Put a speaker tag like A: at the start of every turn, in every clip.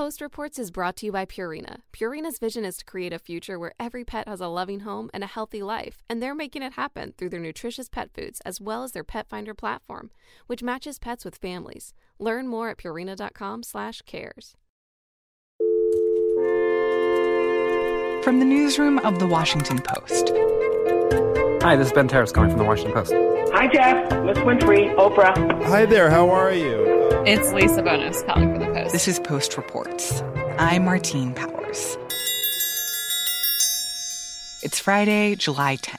A: Post Reports is brought to you by Purina. Purina's vision is to create a future where every pet has a loving home and a healthy life, and they're making it happen through their nutritious pet foods as well as their Pet Finder platform, which matches pets with families. Learn more at purina.com/cares.
B: From the newsroom of the Washington Post.
C: Hi, this is Ben Terris calling from the Washington Post.
D: Hi, Jeff. Miss Winfrey, Oprah.
E: Hi there. How are you?
F: It's Lisa Bonos calling from the Post.
B: This is Post Reports. I'm Martine Powers. It's Friday, July 10th.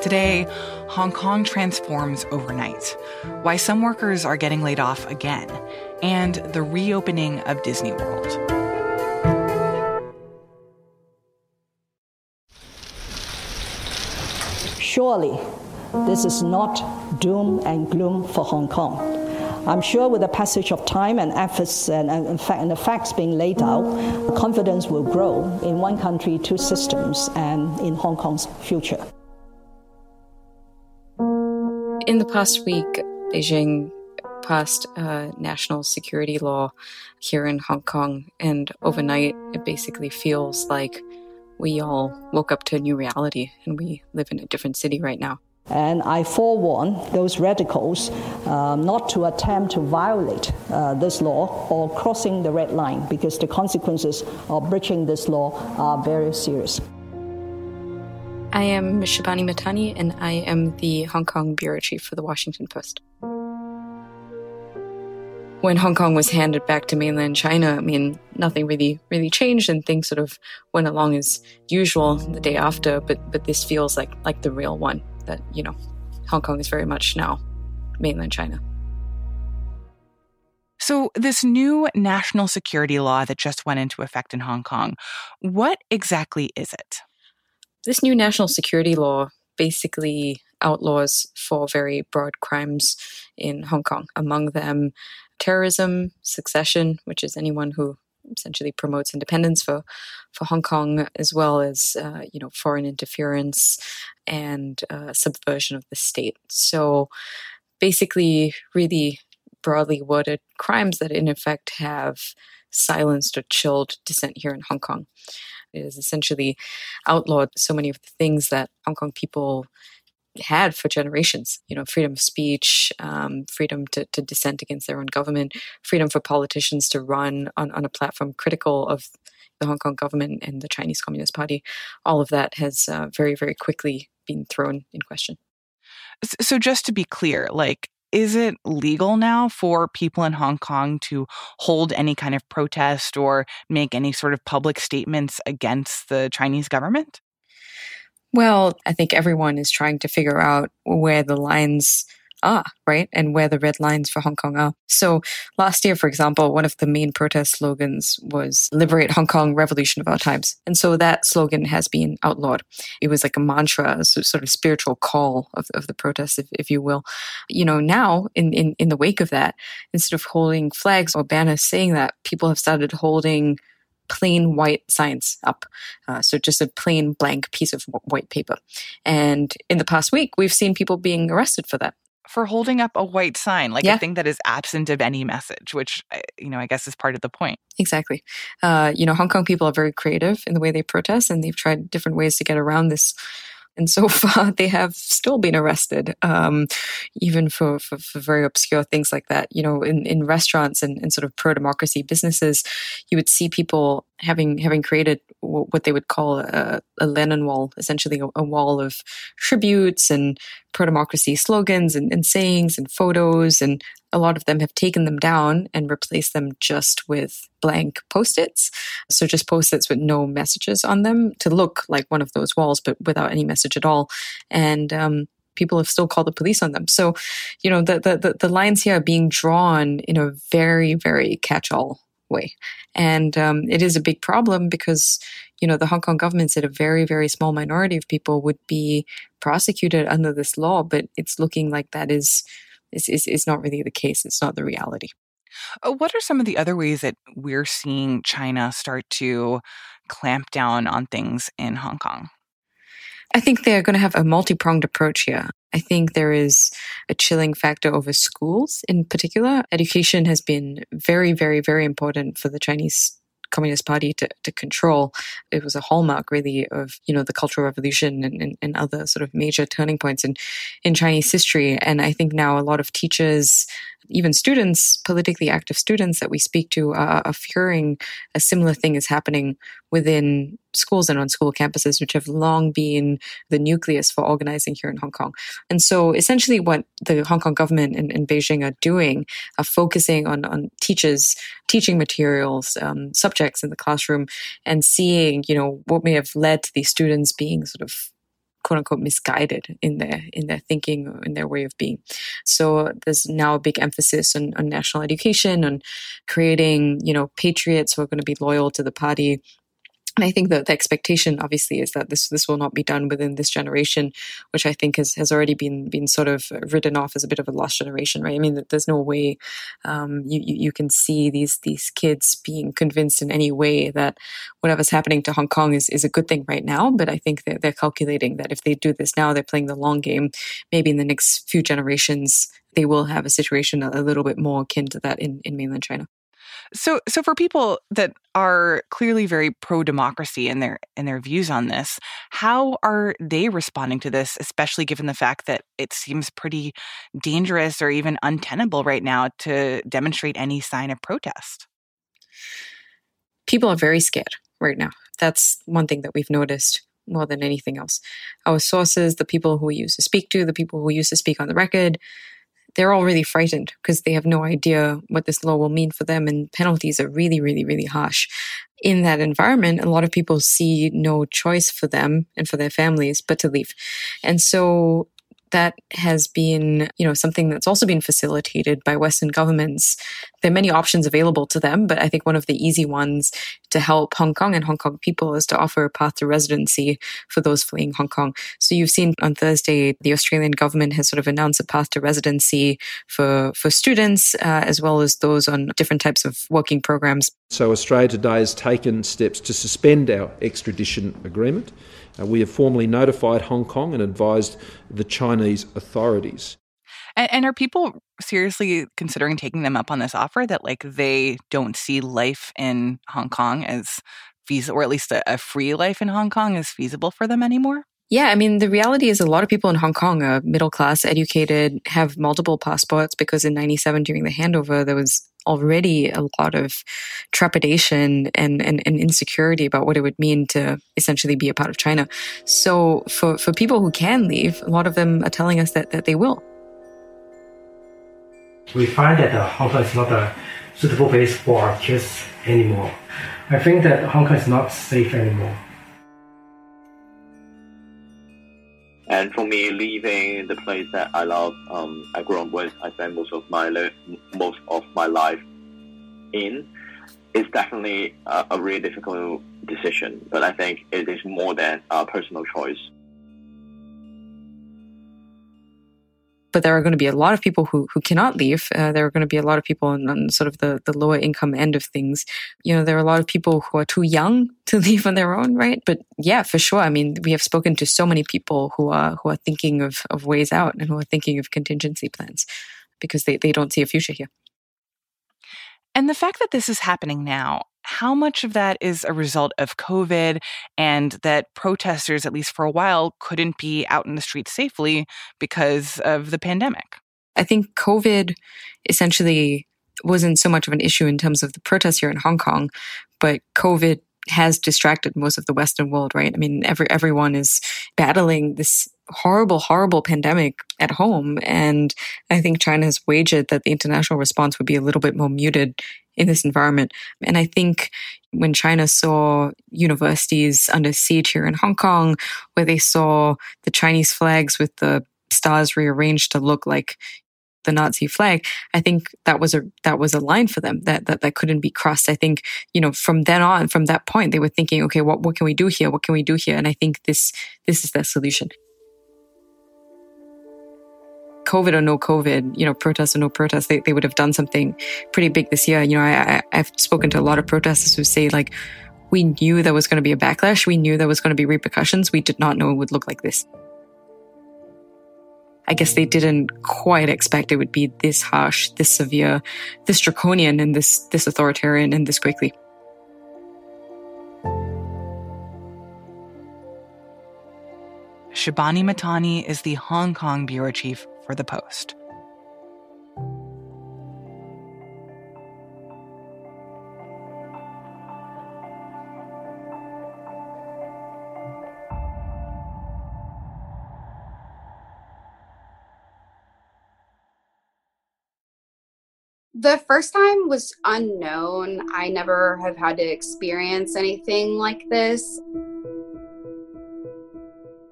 B: Today, Hong Kong transforms overnight, why some workers are getting laid off again, and the reopening of Disney World.
G: Surely, this is not doom and gloom for Hong Kong. I'm sure with the passage of time and efforts and, and, and the facts being laid out, confidence will grow in one country, two systems, and in Hong Kong's future.
F: In the past week, Beijing passed a national security law here in Hong Kong, and overnight, it basically feels like we all woke up to a new reality and we live in a different city right now.
G: And I forewarn those radicals um, not to attempt to violate uh, this law or crossing the red line because the consequences of breaching this law are very serious.
F: I am Shibani Mahtani, and I am the Hong Kong bureau chief for the Washington Post. When Hong Kong was handed back to mainland China, I mean, nothing really, really changed, and things sort of went along as usual the day after. But, but this feels like like the real one that, you know, Hong Kong is very much now mainland China.
B: So, this new national security law that just went into effect in Hong Kong, what exactly is it?
F: This new national security law basically outlaws four very broad crimes in Hong Kong, among them terrorism, secession, which is anyone who essentially promotes independence for, for Hong Kong, as well as uh, you know foreign interference and uh, subversion of the state. So basically, really broadly worded crimes that in effect have silenced or chilled dissent here in Hong Kong. It has essentially outlawed so many of the things that Hong Kong people had for generations. You know, freedom of speech, um, freedom to, to dissent against their own government, freedom for politicians to run on, on a platform critical of the Hong Kong government and the Chinese Communist Party. All of that has uh, very, very quickly been thrown in question.
B: So, just to be clear, like, is it legal now for people in Hong Kong to hold any kind of protest or make any sort of public statements against the Chinese government?
F: Well, I think everyone is trying to figure out where the lines are, right? And where the red lines for Hong Kong are. So last year, for example, one of the main protest slogans was Liberate Hong Kong, Revolution of Our Times. And so that slogan has been outlawed. It was like a mantra, a sort of spiritual call of, of the protest, if, if you will. You know, now in, in, in the wake of that, instead of holding flags or banners saying that, people have started holding plain white signs up. Uh, so just a plain blank piece of white paper. And in the past week, we've seen people being arrested for that
B: for holding up a white sign, like yeah. a thing that is absent of any message, which, you know, I guess is part of the point.
F: Exactly. Uh, you know, Hong Kong people are very creative in the way they protest, and they've tried different ways to get around this and so far, they have still been arrested, um, even for, for, for, very obscure things like that. You know, in, in restaurants and, and sort of pro democracy businesses, you would see people having having created what they would call a, a Lennon wall, essentially a, a, wall of tributes and pro democracy slogans and, and sayings and photos and a lot of them have taken them down and replaced them just with blank post-its. So just post-its with no messages on them to look like one of those walls, but without any message at all. And um, people have still called the police on them. So, you know, the, the, the lines here are being drawn in a very, very catch-all way. And um, it is a big problem because, you know, the Hong Kong government said a very, very small minority of people would be prosecuted under this law, but it's looking like that is is, is, is not really the case. It's not the reality.
B: Uh, what are some of the other ways that we're seeing China start to clamp down on things in Hong Kong?
F: I think they're going to have a multi pronged approach here. I think there is a chilling factor over schools in particular. Education has been very, very, very important for the Chinese Communist Party to, to control. It was a hallmark, really, of you know the Cultural Revolution and, and, and, other sort of major turning points in in Chinese history. And I think now a lot of teachers, even students, politically active students that we speak to, are, are fearing a similar thing is happening within schools and on school campuses, which have long been the nucleus for organizing here in Hong Kong. And so essentially what the Hong Kong government and, and Beijing are doing are focusing on, on teachers, teaching materials, um, subjects in the classroom and seeing, you know, what may have led to these students being sort of quote unquote misguided in their in their thinking or in their way of being. So there's now a big emphasis on, on national education, on creating, you know, patriots who are going to be loyal to the party and I think that the expectation, obviously, is that this this will not be done within this generation, which I think has, has already been been sort of written off as a bit of a lost generation, right? I mean, there's no way um, you, you, can see these these kids being convinced in any way that whatever's happening to Hong Kong is is a good thing right now. But I think that they're calculating that if they do this now, they're playing the long game. Maybe in the next few generations, they will have a situation a, a little bit more akin to that in, in mainland China.
B: So so for people that are clearly very pro democracy in their in their views on this, how are they responding to this, especially given the fact that it seems pretty dangerous or even untenable right now to demonstrate any sign of protest?
F: People are very scared right now. That's one thing that we've noticed more than anything else. Our sources, the people who we used to speak to, the people who used to speak on the record, they're all really frightened because they have no idea what this law will mean for them. And penalties are really, really, really harsh. In that environment, a lot of people see no choice for them and for their families but to leave. And so that has been, you know, something that's also been facilitated by Western governments. There are many options available to them, but I think one of the easy ones to help Hong Kong and Hong Kong people is to offer a path to residency for those fleeing Hong Kong. So you've seen on Thursday, the Australian government has sort of announced a path to residency for, for students, uh, as well as those on different types of working programs.
E: So Australia today has taken steps to suspend our extradition agreement. Uh, we have formally notified Hong Kong and advised the Chinese authorities.
B: And, and, are people seriously considering taking them up on this offer that like they don't see life in Hong Kong as feasible, or at least a, a free life in Hong Kong is feasible for them anymore?
F: Yeah, I mean, the reality is a lot of people in Hong Kong are middle class, educated, have multiple passports because in 97 during the handover, there was already a lot of trepidation and, and, and, insecurity about what it would mean to essentially be a part of China. So for, for people who can leave, a lot of them are telling us that, that they will.
H: We find that Hong Kong is not a suitable place for our kids anymore. I think that Hong Kong is not safe anymore.
I: And for me, leaving the place that I love, um, I grew up with, I spent most of my most of my life in, is definitely a, a really difficult decision. But I think it is more than a personal choice.
F: But there are going to be a lot of people who, who cannot leave. Uh, there are going to be a lot of people on, on, sort of the, the lower income end of things. You know, there are a lot of people who are too young to leave on their own, right? But yeah, for sure. I mean, we have spoken to so many people who are who are thinking of, of ways out and who are thinking of contingency plans because they, they don't see a future here.
B: And the fact that this is happening now, how much of that is a result of COVID and that protesters, at least for a while, couldn't be out in the streets safely because of the pandemic?
F: I think COVID essentially wasn't so much of an issue in terms of the protests here in Hong Kong, but COVID has distracted most of the Western world, right? I mean, every everyone is battling this horrible, horrible pandemic at home. And I think China has wagered that the international response would be a little bit more muted in this environment. And I think when China saw universities under siege here in Hong Kong, where they saw the Chinese flags with the stars rearranged to look like the Nazi flag, I think that was a that was a line for them that that, that couldn't be crossed. I think, you know, from then on, from that point, they were thinking, okay, what, what can we do here? What can we do here? And I think this this is the solution. COVID or no COVID, you know, protests or no protests, they, they would have done something pretty big this year. You know, I, I, have spoken to a lot of protesters who say like, we knew there was going to be a backlash. We knew there was going to be repercussions. We did not know it would look like this. I guess they didn't quite expect it would be this harsh, this severe, this draconian, and this this authoritarian, and this quickly.
B: Shibani Mahtani is the Hong Kong bureau chief for The Post.
J: The first time was unknown. I never have had to experience anything like this.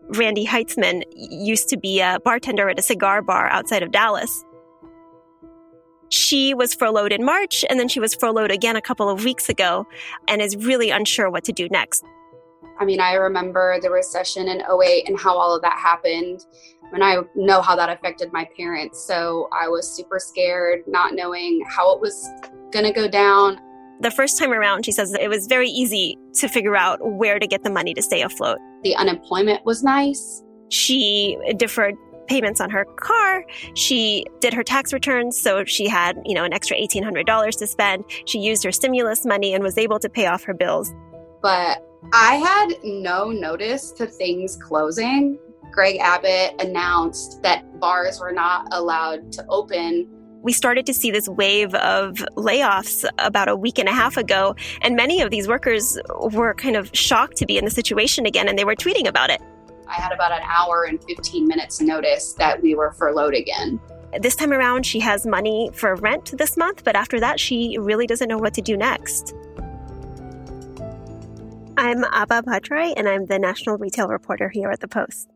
K: Randy Heitzman used to be a bartender at a cigar bar outside of Dallas. She was furloughed in March and then she was furloughed again a couple of weeks ago and is really unsure what to do next.
J: I mean, I remember the recession in 08 and how all of that happened. And I know how that affected my parents. So I was super scared, not knowing how it was going to go down.
K: The first time around, she says it was very easy to figure out where to get the money to stay afloat.
J: The unemployment was nice.
K: She deferred payments on her car. She did her tax returns, so she had, you know, an extra $1800 to spend. She used her stimulus money and was able to pay off her bills.
J: But I had no notice to things closing. Greg Abbott announced that bars were not allowed to open
K: we started to see this wave of layoffs about a week and a half ago. And many of these workers were kind of shocked to be in the situation again, and they were tweeting about it.
J: I had about an hour and 15 minutes notice that we were furloughed again.
K: This time around, she has money for rent this month, but after that, she really doesn't know what to do next. I'm Abha Bhattarai, and I'm the national retail reporter here at The Post.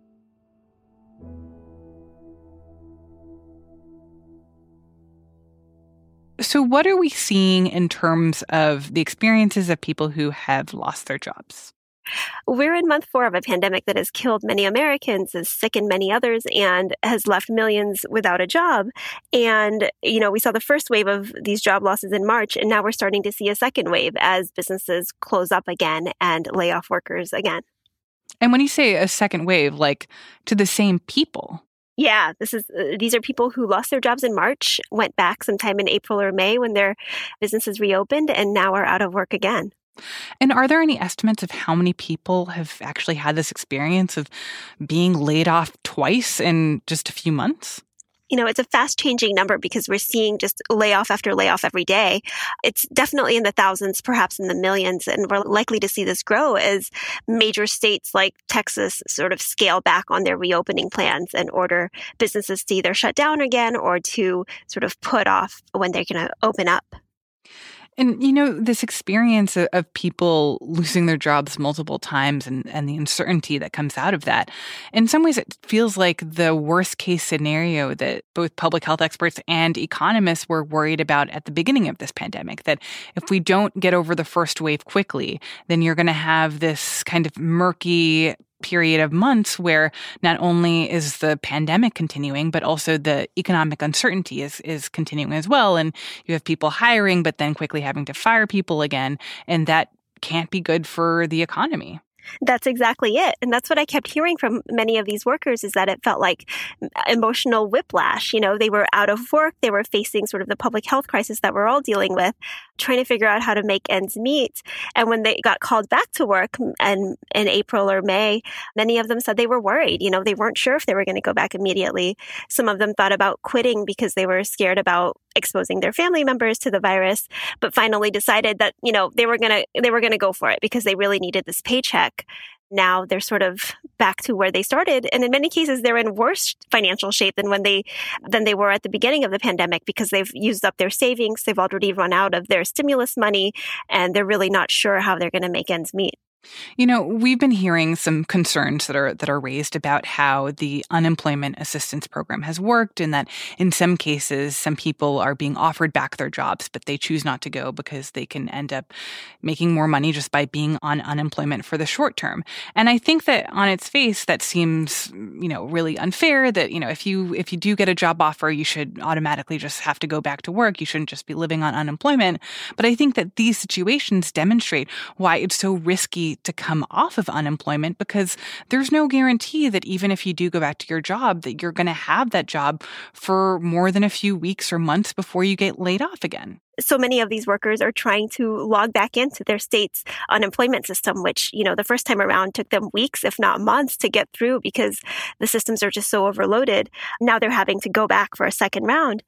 B: So, what are we seeing in terms of the experiences of people who have lost their jobs?
K: We're in month four of a pandemic that has killed many Americans, has sickened many others, and has left millions without a job. And, you know, we saw the first wave of these job losses in March, and now we're starting to see a second wave as businesses close up again and lay off workers again.
B: And when you say a second wave, like to the same people,
K: yeah, this is uh, these are people who lost their jobs in March, went back sometime in April or May when their businesses reopened and now are out of work again.
B: And are there any estimates of how many people have actually had this experience of being laid off twice in just a few months?
K: You know, it's a fast changing number because we're seeing just layoff after layoff every day. It's definitely in the thousands, perhaps in the millions, and we're likely to see this grow as major states like Texas sort of scale back on their reopening plans and order businesses to either shut down again or to sort of put off when they're going to open up.
B: And you know, this experience of, people losing their jobs multiple times and, and the uncertainty that comes out of that, in some ways, it feels like the worst case scenario that both public health experts and economists were worried about at the beginning of this pandemic. That if we don't get over the first wave quickly, then you're going to have this kind of murky period of months where not only is the pandemic continuing, but also the economic uncertainty is, is continuing as well. And you have people hiring, but then quickly having to fire people again. And that can't be good for the economy.
K: That's exactly it. And that's what I kept hearing from many of these workers is that it felt like emotional whiplash. You know, they were out of work. They were facing sort of the public health crisis that we're all dealing with, trying to figure out how to make ends meet. And when they got called back to work and in April or May, many of them said they were worried. You know, they weren't sure if they were going to go back immediately. Some of them thought about quitting because they were scared about exposing their family members to the virus, but finally decided that, you know, they were going to, they were going to go for it because they really needed this paycheck. Now they're sort of back to where they started. And in many cases, they're in worse financial shape than when they, than they were at the beginning of the pandemic because they've used up their savings. They've already run out of their stimulus money and they're really not sure how they're going to make ends meet.
B: You know, we've been hearing some concerns that are that are raised about how the unemployment assistance program has worked and that in some cases some people are being offered back their jobs but they choose not to go because they can end up making more money just by being on unemployment for the short term. And I think that on its face that seems, you know, really unfair that, you know, if you if you do get a job offer, you should automatically just have to go back to work. You shouldn't just be living on unemployment. But I think that these situations demonstrate why it's so risky to come off of unemployment because there's no guarantee that even if you do go back to your job, that you're going to have that job for more than a few weeks or months before you get laid off again
K: so many of these workers are trying to log back into their state's unemployment system, which, you know, the first time around took them weeks, if not months to get through because the systems are just so overloaded. Now they're having to go back for a second round.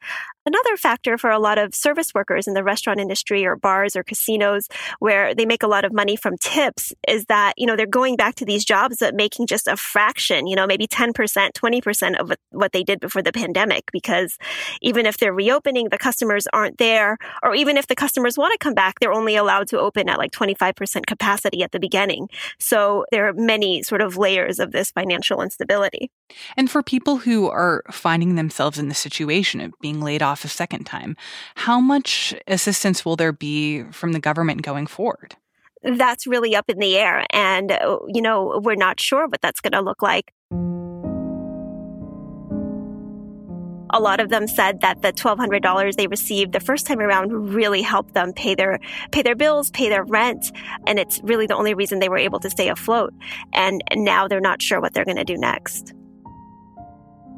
K: Another factor for a lot of service workers in the restaurant industry or bars or casinos where they make a lot of money from tips is that, you know, they're going back to these jobs but making just a fraction, you know, maybe 10%, 20% of what they did before the pandemic because even if they're reopening, the customers aren't there or even if the customers want to come back, they're only allowed to open at like 25% capacity at the beginning. So there are many sort of layers of this financial instability.
B: And for people who are finding themselves in the situation of being laid off a second time, how much assistance will there be from the government going forward?
K: That's really up in the air. And, uh, you know, we're not sure what that's going to look like. A lot of them said that the $1200 they received the first time around really helped them pay their pay their bills pay their rent and it's really the only reason they were able to stay afloat and now they're not sure what they're going to do next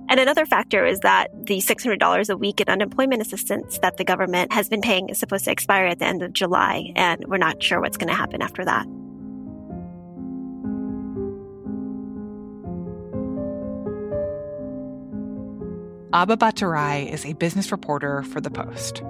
K: and another factor is that the $600 a week in unemployment assistance that the government has been paying is supposed to expire at the end of July, and we're not sure what's going to happen after that.
B: Abha Bhattarai is a business reporter for The Post.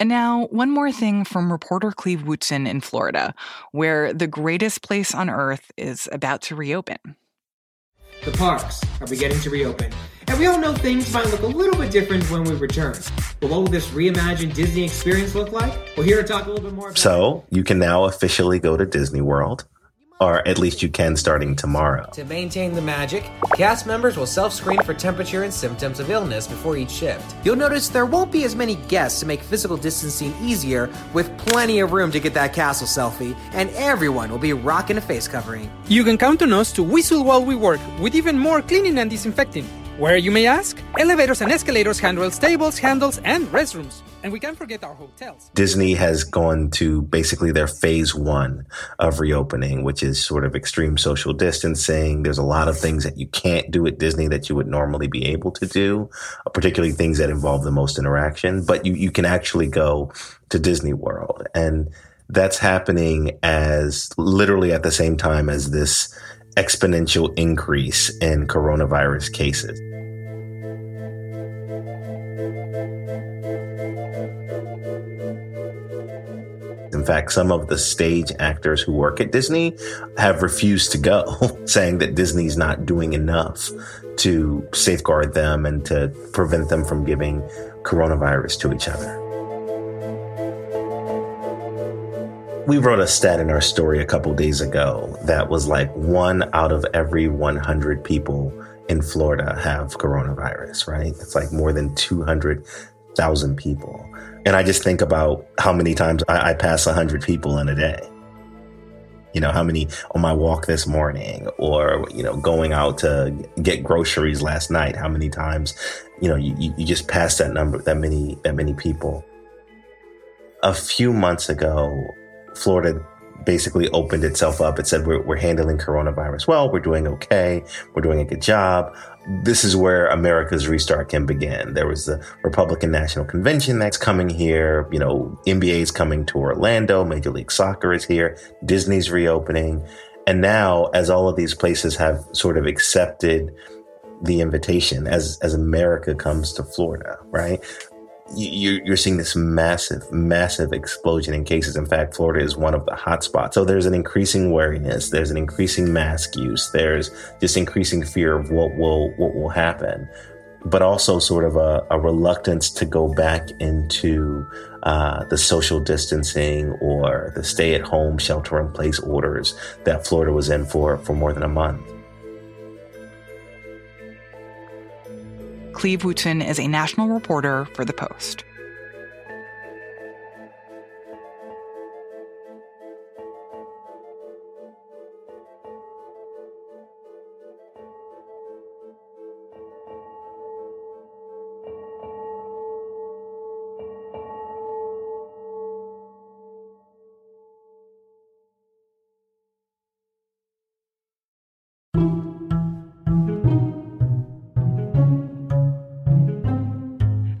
B: And now, one more thing from reporter Cleve Wootson in Florida, where the greatest place on earth is about to reopen.
L: The parks are beginning to reopen, and we all know things might look a little bit different when we return. But what will this reimagined Disney experience look like? Well, here to talk a little bit more about
M: So, you can now officially go to Disney World or at least you can starting tomorrow.
L: To maintain the magic, cast members will self screen for temperature and symptoms of illness before each shift. You'll notice there won't be as many guests to make physical distancing easier, with plenty of room to get that castle selfie, and everyone will be rocking a face covering.
N: You can count on us to whistle while we work, with even more cleaning and disinfecting. Where, you may ask? Elevators and escalators, handrails, tables, handles, and restrooms. And we can't forget our hotels.
M: Disney has gone to basically their phase one of reopening, which is sort of extreme social distancing. There's a lot of things that you can't do at Disney that you would normally be able to do, uh, particularly things that involve the most interaction, but you, you can actually go to Disney World. And that's happening as literally at the same time as this exponential increase in coronavirus cases. In fact, some of the stage actors who work at Disney have refused to go, saying that Disney's not doing enough to safeguard them and to prevent them from giving coronavirus to each other. We wrote a stat in our story a couple days ago that was like one out of every 100 people in Florida have coronavirus, right? It's like more than 200,000 people. And I just think about how many times I, I pass 100 people in a day. You know, how many on my walk this morning or, you know, going out to get groceries last night, how many times, you know, you, you just pass that number, that many, that many people. A few months ago, Florida basically opened itself up. It said, we're, we're handling coronavirus well. We're doing okay. We're doing a good job. This is where America's restart can begin. There was the Republican National Convention that's coming here. You know, NBA is coming to Orlando. Major League Soccer is here. Disney's reopening. And now, as all of these places have sort of accepted the invitation as as America comes to Florida, right? You're seeing this massive, massive explosion in cases. In fact, Florida is one of the hotspots. So there's an increasing wariness. There's an increasing mask use. There's just increasing fear of what will what will happen, but also sort of a, a reluctance to go back into uh, the social distancing or the stay-at-home shelter-in-place orders that Florida was in for for more than a month.
B: Cleve Wootson is a national reporter for The Post.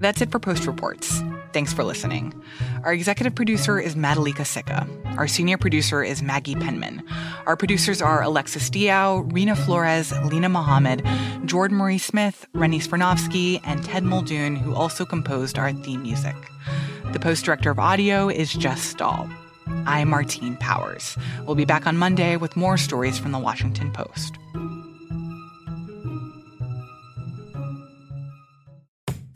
B: That's it for Post Reports. Thanks for listening. Our executive producer is Madhulika Sikka. Our senior producer is Maggie Penman. Our producers are Alexis Diao, Reena Flores, Lena Mohammed, Jordan Marie Smith, Rennie Svirnovskiy, and Ted Muldoon, who also composed our theme music. The Post director of audio is Jess Stahl. I'm Martine Powers. We'll be back on Monday with more stories from the Washington Post.